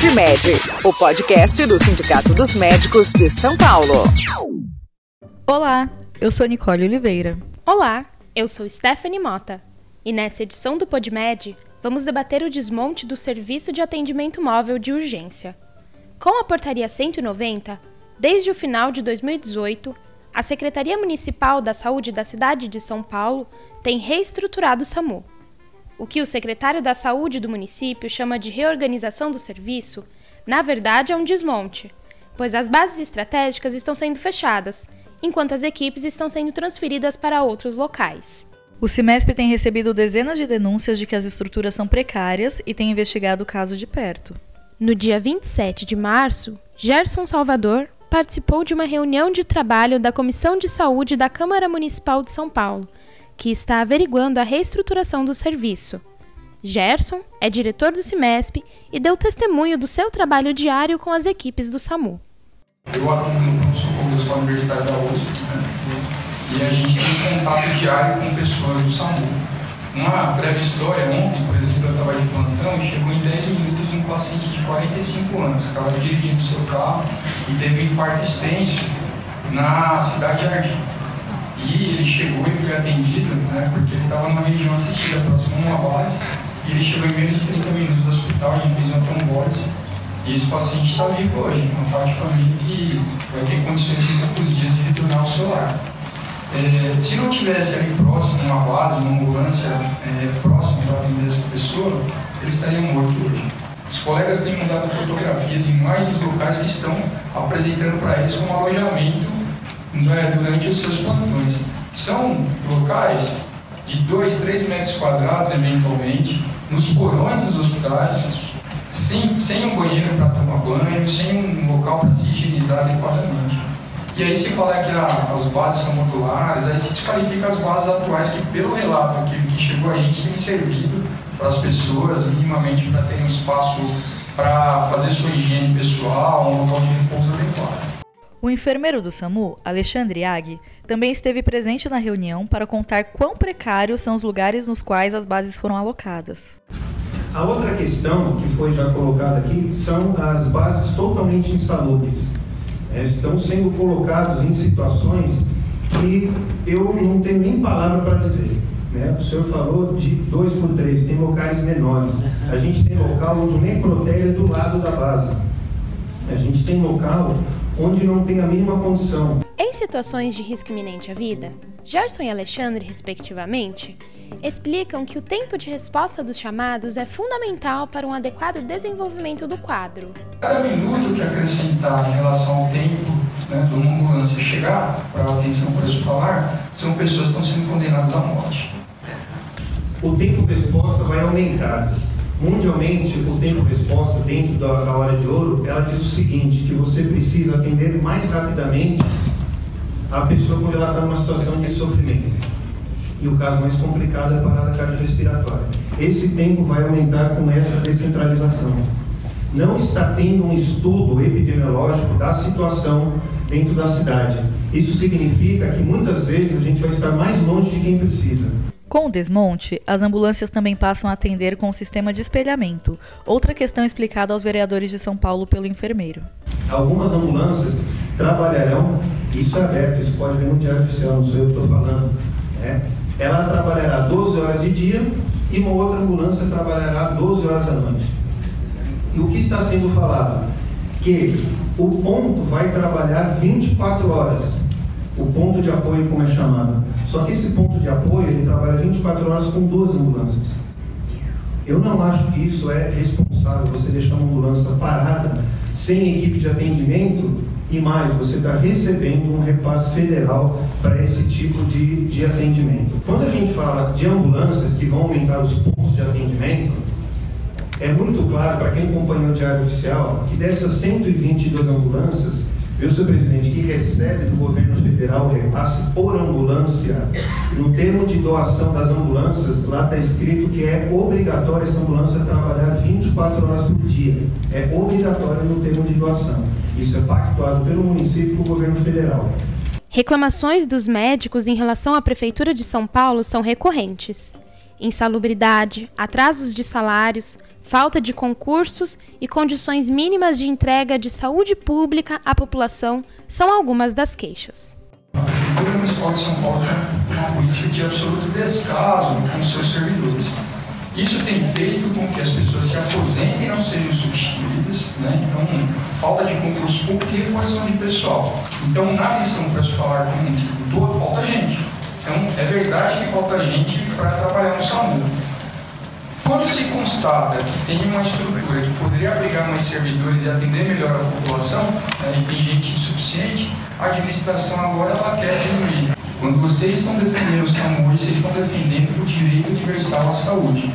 PodMed, o podcast do Sindicato dos Médicos de São Paulo. Olá, eu sou Nicole Oliveira. Olá, eu sou Stephanie Mota. E nessa edição do PodMed, vamos debater o desmonte do Serviço de Atendimento Móvel de Urgência. Com a Portaria 190, desde o final de 2018, a Secretaria Municipal da Saúde da cidade de São Paulo tem reestruturado o SAMU. O que o secretário da Saúde do município chama de reorganização do serviço, na verdade é um desmonte, pois as bases estratégicas estão sendo fechadas, enquanto as equipes estão sendo transferidas para outros locais. O Cimesp tem recebido dezenas de denúncias de que as estruturas são precárias e tem investigado o caso de perto. No dia 27 de março, Gerson Salvador participou de uma reunião de trabalho da Comissão de Saúde da Câmara Municipal de São Paulo, que está averiguando a reestruturação do serviço. Gerson é diretor do Cimesp e deu testemunho do seu trabalho diário com as equipes do SAMU. Eu atuo no socorro da Universitária da USP né? e a gente tem contato diário com pessoas do SAMU. Uma breve história, ontem, por exemplo, eu estava de plantão e chegou em 10 minutos um paciente de 45 anos, que estava dirigindo seu carro e teve um infarto extenso na cidade de Jardim. E ele chegou e foi atendido, né, porque ele estava numa região assistida, próximo a uma base, e ele chegou em menos de 30 minutos do hospital, gente fez uma trombose, e esse paciente está vivo hoje, um pai de família que vai ter condições em poucos dias de retornar ao seu lar. É, se não tivesse ali próximo uma base, uma ambulância é, próxima para atender essa pessoa, ele estaria morto hoje. Os colegas têm mandado fotografias em mais dos locais que estão apresentando para eles como alojamento né, durante os seus plantões. São locais de 2, 3 metros quadrados, eventualmente, nos porões dos hospitais, sem, sem um banheiro para tomar banho, sem um local para se higienizar adequadamente. E aí se fala que as bases são modulares, aí se desqualifica as bases atuais que, pelo relato que, que chegou a gente, tem servido para as pessoas minimamente para terem um espaço para fazer sua higiene pessoal, um local de. O enfermeiro do SAMU, Alexandre Ag, também esteve presente na reunião para contar quão precários são os lugares nos quais as bases foram alocadas. A outra questão que foi já colocada aqui são as bases totalmente insalubres estão sendo colocados em situações que eu não tenho nem palavra para dizer. Né? O senhor falou de dois por três, tem locais menores. A gente tem local onde o necrotério é do lado da base. A gente tem local onde não tem a mínima condição. Em situações de risco iminente à vida, Gerson e Alexandre, respectivamente, explicam que o tempo de resposta dos chamados é fundamental para um adequado desenvolvimento do quadro. Cada minuto que acrescentar em relação ao tempo né, uma ambulância chegar para a atenção pré-hospitalar, são pessoas que estão sendo condenadas à morte. O tempo de resposta vai aumentar. Mundialmente, o tempo resposta dentro da, da hora de ouro, ela diz o seguinte, que você precisa atender mais rapidamente a pessoa quando ela está numa situação de sofrimento e o caso mais complicado é a parada cardiorrespiratória. Esse tempo vai aumentar com essa descentralização. Não está tendo um estudo epidemiológico da situação dentro da cidade. Isso significa que muitas vezes a gente vai estar mais longe de quem precisa. Com o desmonte, as ambulâncias também passam a atender com o sistema de espelhamento, outra questão explicada aos vereadores de São Paulo pelo enfermeiro. Algumas ambulâncias trabalharão, isso é aberto, isso pode ver no Diário Oficial, não sou eu que estou falando, né? ela trabalhará 12 horas de dia e uma outra ambulância trabalhará 12 horas à noite. E o que está sendo falado? Que o ponto vai trabalhar 24 horas. O ponto de apoio, como é chamado. Só que esse ponto de apoio, ele trabalha 24 horas com duas ambulâncias. Eu não acho que isso é responsável, você deixar uma ambulância parada, sem equipe de atendimento, e mais, você está recebendo um repasse federal para esse tipo de, de atendimento. Quando a gente fala de ambulâncias que vão aumentar os pontos de atendimento, é muito claro para quem acompanhou o Diário Oficial que dessas 122 ambulâncias, Viu, senhor presidente, que recebe do governo federal repasse por ambulância, no termo de doação das ambulâncias, lá está escrito que é obrigatório essa ambulância trabalhar 24 horas por dia. É obrigatório no termo de doação. Isso é pactuado pelo município e pelo governo federal. Reclamações dos médicos em relação à Prefeitura de São Paulo são recorrentes. Insalubridade, atrasos de salários, falta de concursos e condições mínimas de entrega de saúde pública à população são algumas das queixas. A Prefeitura Municipal de São Paulo tem uma política de absoluto descaso com seus servidores. Isso tem feito com que as pessoas se aposentem e não sejam substituídas, né? então falta de concurso público e reposição de pessoal. Então nada em São Paulo falar como todo, falta gente. Então é verdade que falta gente para trabalhar no SAMU. Quando se constata que tem uma estrutura que poderia abrigar mais servidores e atender melhor a população, né, tem gente insuficiente, a administração agora ela quer diminuir. Quando vocês estão defendendo o SAMU, vocês estão defendendo o direito universal à saúde.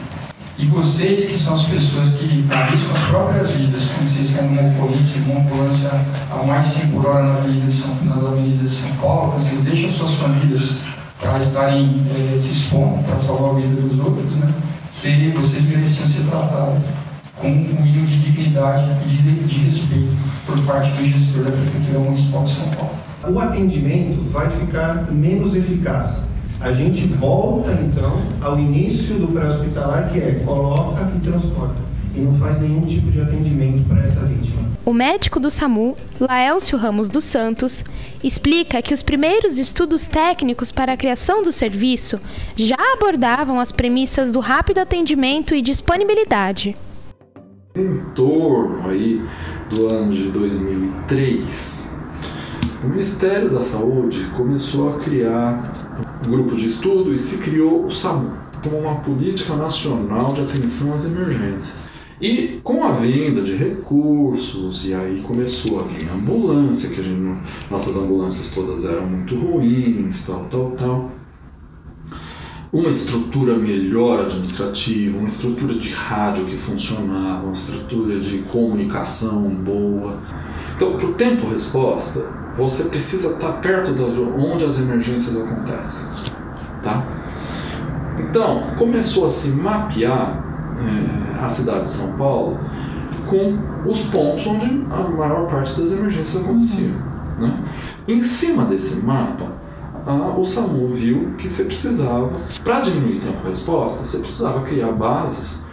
E vocês, que são as pessoas que arriscam as próprias vidas, quando vocês saem numa ocorrência, numa ambulância a mais de 5 por hora na avenida São, nas avenidas de São Paulo, vocês deixam suas famílias para estarem é, se expondo para salvar a vida dos outros, né? Se vocês mereciam ser tratados com um mínimo de dignidade e de, respeito por parte do gestor da Prefeitura Municipal de São Paulo. O atendimento vai ficar menos eficaz. A gente volta então ao início do pré-hospitalar, que é coloca e transporta. E não faz nenhum tipo de atendimento para essa vítima. O médico do SAMU, Laelcio Ramos dos Santos, explica que os primeiros estudos técnicos para a criação do serviço já abordavam as premissas do rápido atendimento e disponibilidade. Em torno aí do ano de 2003, o Ministério da Saúde começou a criar um grupo de estudo e se criou o SAMU como uma política nacional de atenção às emergências. E com a vinda de recursos, e aí começou a vir ambulância, que a gente, nossas ambulâncias todas eram muito ruins, tal, tal, tal. Uma estrutura melhor administrativa, uma estrutura de rádio que funcionava, uma estrutura de comunicação boa. Então, para o tempo-resposta, você precisa estar perto de onde as emergências acontecem, tá? Então, começou a se mapear é, a cidade de São Paulo com os pontos onde a maior parte das emergências aconteciam. Né? Em cima desse mapa, a, o SAMU viu que você precisava, para diminuir o tempo de resposta, você precisava criar bases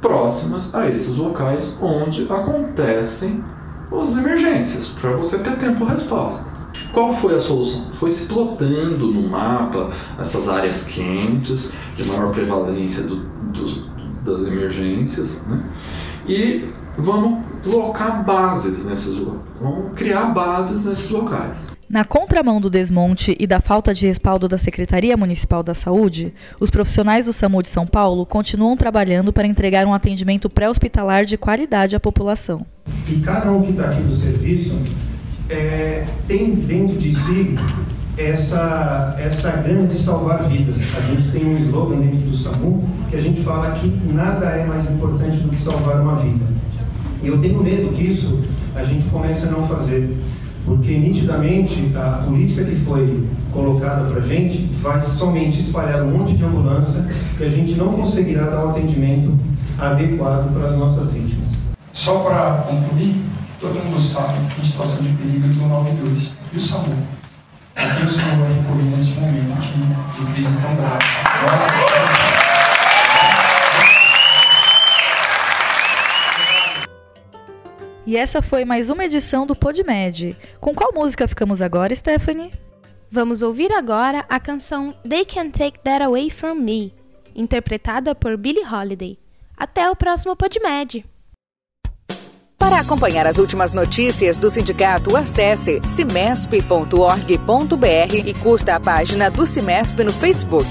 próximas a esses locais onde acontecem as emergências, para você ter tempo de resposta. Qual foi a solução? Foi se plotando no mapa essas áreas quentes, de maior prevalência do, do, das emergências, né? e vamos colocar bases nesses vamos criar bases nesses locais. Na contramão do desmonte e da falta de respaldo da Secretaria Municipal da Saúde, os profissionais do SAMU de São Paulo continuam trabalhando para entregar um atendimento pré-hospitalar de qualidade à população. E cada um que está aqui no serviço é, tem dentro de si essa, essa gana de salvar vidas. A gente tem um slogan dentro do SAMU que a gente fala que nada é mais importante do que salvar uma vida. E eu tenho medo que isso a gente comece a não fazer, porque nitidamente a política que foi colocada para a gente vai somente espalhar um monte de ambulância que a gente não conseguirá dar o um atendimento adequado para as nossas vítimas. Só para concluir, todo mundo sabe que em situação de perigo é do 92 e o SAMU a que recorrer nesse momento crise tão grave. E essa foi mais uma edição do PodMed. Com qual música ficamos agora, Stephanie? Vamos ouvir agora a canção They Can't Take That Away From Me, interpretada por Billie Holiday. Até o próximo PodMed! Para acompanhar as últimas notícias do sindicato, acesse cimesp.org.br e curta a página do Cimesp no Facebook.